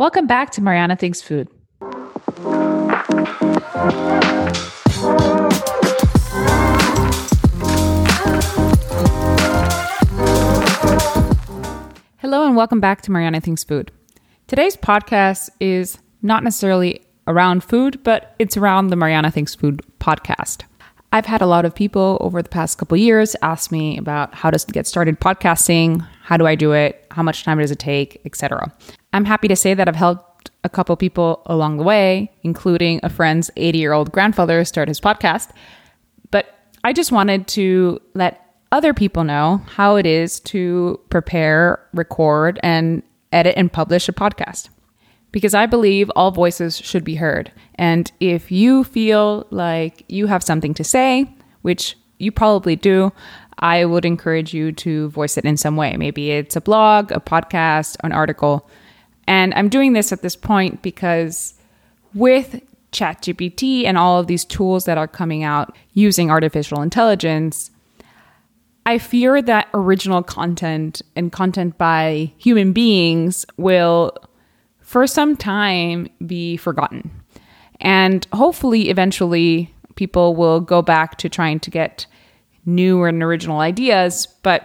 Welcome back to Mariana Thinks Food. Hello, and welcome back to Mariana Thinks Food. Today's podcast is not necessarily around food, but it's around the Mariana Thinks Food podcast. I've had a lot of people over the past couple years ask me about how to get started podcasting, how do I do it, how much time does it take, etc. I'm happy to say that I've helped a couple people along the way, including a friend's 80-year-old grandfather start his podcast. But I just wanted to let other people know how it is to prepare, record, and edit and publish a podcast because I believe all voices should be heard. And if you feel like you have something to say, which you probably do, I would encourage you to voice it in some way. Maybe it's a blog, a podcast, an article. And I'm doing this at this point because with ChatGPT and all of these tools that are coming out using artificial intelligence, I fear that original content and content by human beings will for some time be forgotten. And hopefully, eventually, people will go back to trying to get new and original ideas. But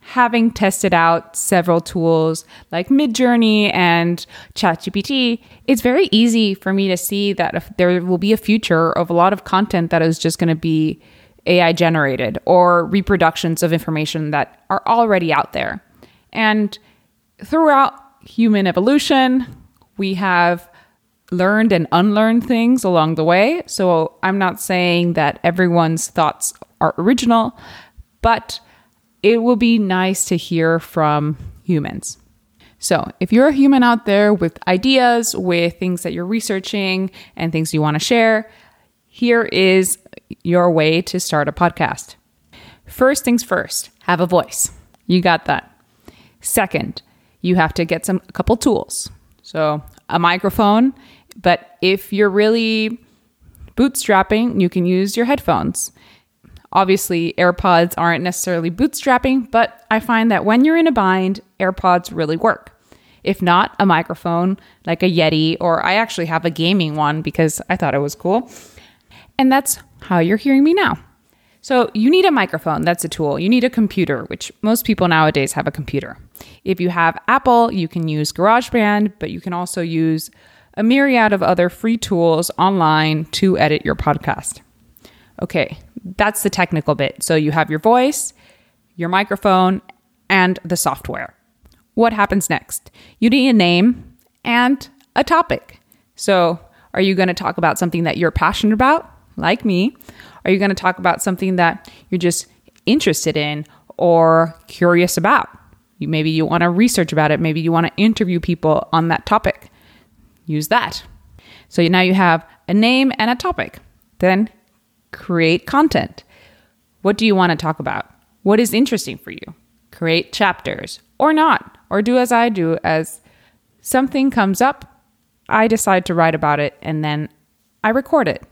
having tested out several tools like Midjourney and ChatGPT, it's very easy for me to see that there will be a future of a lot of content that is just going to be AI generated or reproductions of information that are already out there. And throughout human evolution. We have learned and unlearned things along the way. So I'm not saying that everyone's thoughts are original, but it will be nice to hear from humans. So, if you're a human out there with ideas, with things that you're researching and things you want to share, here is your way to start a podcast. First things first, have a voice. You got that. Second, you have to get some a couple tools. So, a microphone, but if you're really bootstrapping, you can use your headphones. Obviously, AirPods aren't necessarily bootstrapping, but I find that when you're in a bind, AirPods really work. If not, a microphone like a Yeti, or I actually have a gaming one because I thought it was cool. And that's how you're hearing me now. So you need a microphone, that's a tool. You need a computer, which most people nowadays have a computer. If you have Apple, you can use GarageBand, but you can also use a myriad of other free tools online to edit your podcast. Okay, that's the technical bit. So you have your voice, your microphone, and the software. What happens next? You need a name and a topic. So, are you going to talk about something that you're passionate about, like me? Are you going to talk about something that you're just interested in or curious about? You, maybe you want to research about it. Maybe you want to interview people on that topic. Use that. So now you have a name and a topic. Then create content. What do you want to talk about? What is interesting for you? Create chapters or not, or do as I do as something comes up, I decide to write about it and then I record it.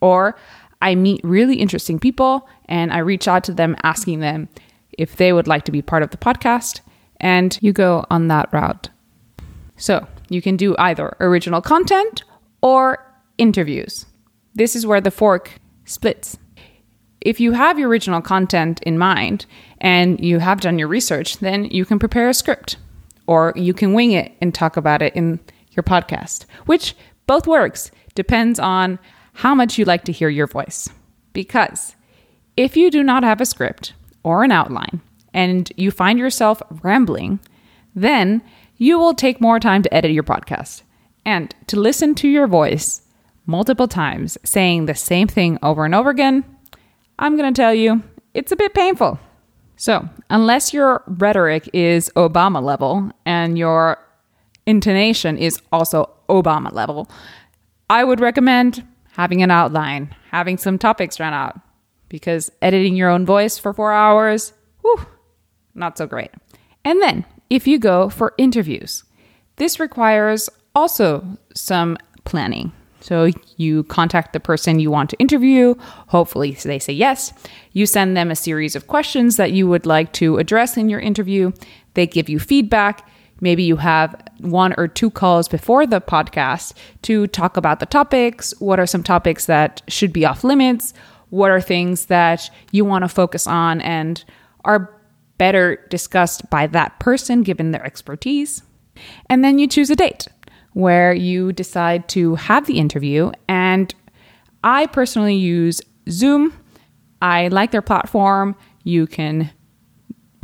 Or I meet really interesting people and I reach out to them asking them if they would like to be part of the podcast, and you go on that route. So you can do either original content or interviews. This is where the fork splits. If you have your original content in mind and you have done your research, then you can prepare a script or you can wing it and talk about it in your podcast, which both works. Depends on how much you like to hear your voice. Because if you do not have a script or an outline and you find yourself rambling, then you will take more time to edit your podcast and to listen to your voice multiple times saying the same thing over and over again. I'm going to tell you, it's a bit painful. So, unless your rhetoric is Obama level and your intonation is also Obama level, I would recommend having an outline, having some topics run out, because editing your own voice for four hours, whew, not so great. And then, if you go for interviews, this requires also some planning. So you contact the person you want to interview. Hopefully, they say yes. You send them a series of questions that you would like to address in your interview. They give you feedback. Maybe you have one or two calls before the podcast to talk about the topics. What are some topics that should be off limits? What are things that you want to focus on and are better discussed by that person given their expertise? And then you choose a date where you decide to have the interview. And I personally use Zoom. I like their platform. You can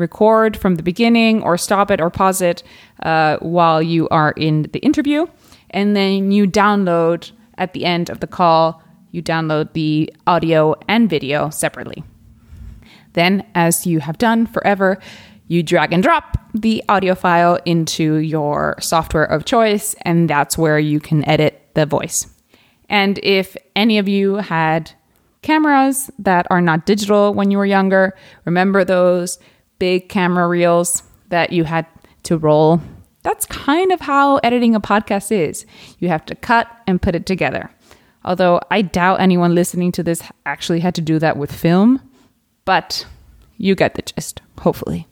record from the beginning or stop it or pause it uh, while you are in the interview. And then you download at the end of the call, you download the audio and video separately. Then, as you have done forever, you drag and drop the audio file into your software of choice, and that's where you can edit the voice. And if any of you had cameras that are not digital when you were younger, remember those big camera reels that you had to roll. That's kind of how editing a podcast is. You have to cut and put it together. Although I doubt anyone listening to this actually had to do that with film, but you get the gist, hopefully.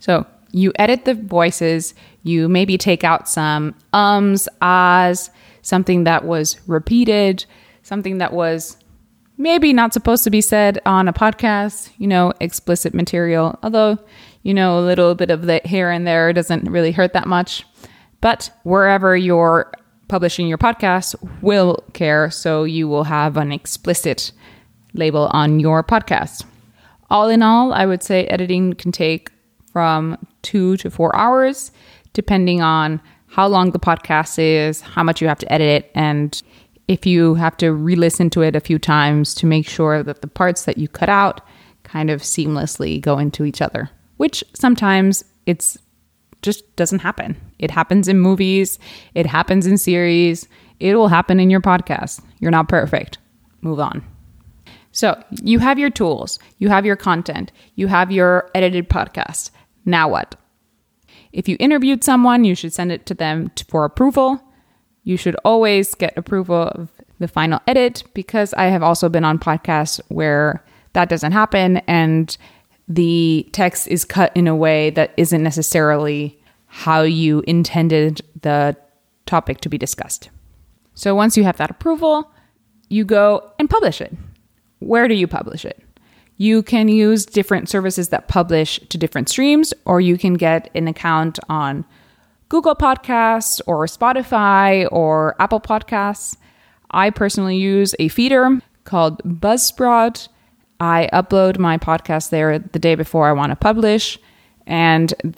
So you edit the voices, you maybe take out some ums, ahs, something that was repeated, something that was maybe not supposed to be said on a podcast, you know, explicit material, although, you know, a little bit of the here and there doesn't really hurt that much. But wherever you're publishing your podcast will care, so you will have an explicit label on your podcast. All in all, I would say editing can take from two to four hours, depending on how long the podcast is, how much you have to edit it, and if you have to re listen to it a few times to make sure that the parts that you cut out kind of seamlessly go into each other, which sometimes it's just doesn't happen. It happens in movies, it happens in series, it will happen in your podcast. You're not perfect. Move on. So, you have your tools, you have your content, you have your edited podcast. Now what? If you interviewed someone, you should send it to them for approval. You should always get approval of the final edit because I have also been on podcasts where that doesn't happen and the text is cut in a way that isn't necessarily how you intended the topic to be discussed. So once you have that approval, you go and publish it. Where do you publish it? You can use different services that publish to different streams, or you can get an account on Google Podcasts or Spotify or Apple Podcasts. I personally use a feeder called Buzzsprout. I upload my podcast there the day before I want to publish, and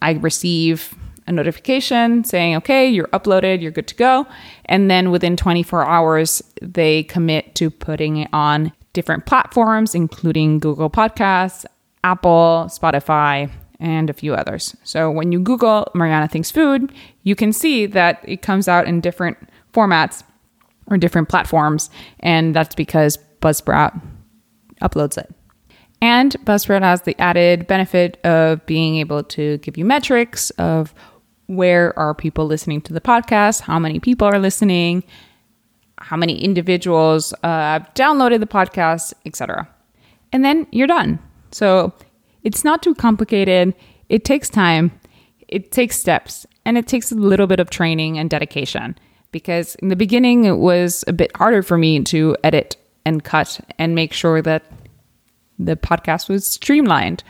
I receive a notification saying, okay, you're uploaded, you're good to go. And then within 24 hours, they commit to putting it on different platforms, including Google Podcasts, Apple, Spotify, and a few others. So when you Google Mariana Thinks Food, you can see that it comes out in different formats or different platforms, and that's because Buzzsprout uploads it. And Buzzsprout has the added benefit of being able to give you metrics of where are people listening to the podcast, how many people are listening, how many individuals uh, have downloaded the podcast, etc. And then you're done. So it's not too complicated. It takes time, it takes steps, and it takes a little bit of training and dedication. Because in the beginning, it was a bit harder for me to edit and cut and make sure that the podcast was streamlined.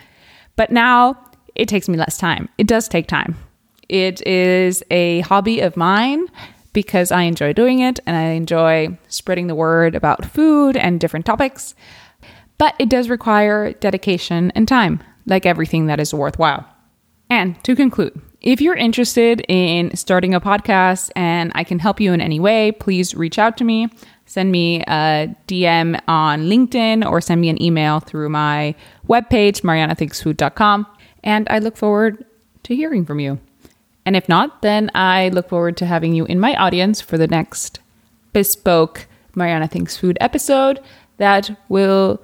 But now it takes me less time. It does take time. It is a hobby of mine because I enjoy doing it and I enjoy spreading the word about food and different topics. But it does require dedication and time, like everything that is worthwhile. And to conclude, if you're interested in starting a podcast and I can help you in any way, please reach out to me. Send me a DM on LinkedIn or send me an email through my webpage, marianathinksfood.com. And I look forward to hearing from you. And if not, then I look forward to having you in my audience for the next bespoke Mariana Thinks Food episode that will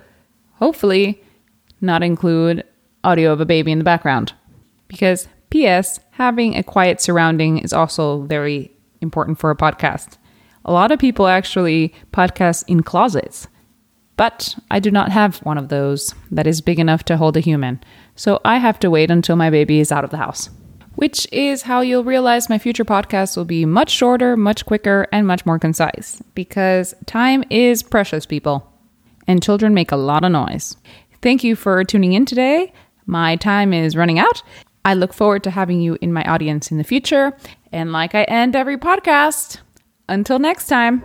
hopefully not include audio of a baby in the background. Because, P.S., having a quiet surrounding is also very important for a podcast. A lot of people actually podcast in closets, but I do not have one of those that is big enough to hold a human. So I have to wait until my baby is out of the house. which is how you'll realize my future podcasts will be much shorter, much quicker, and much more concise because time is precious, people, and children make a lot of noise. Thank you for tuning in today. My time is running out. I look forward to having you in my audience in the future. And like I end every podcast, until next time.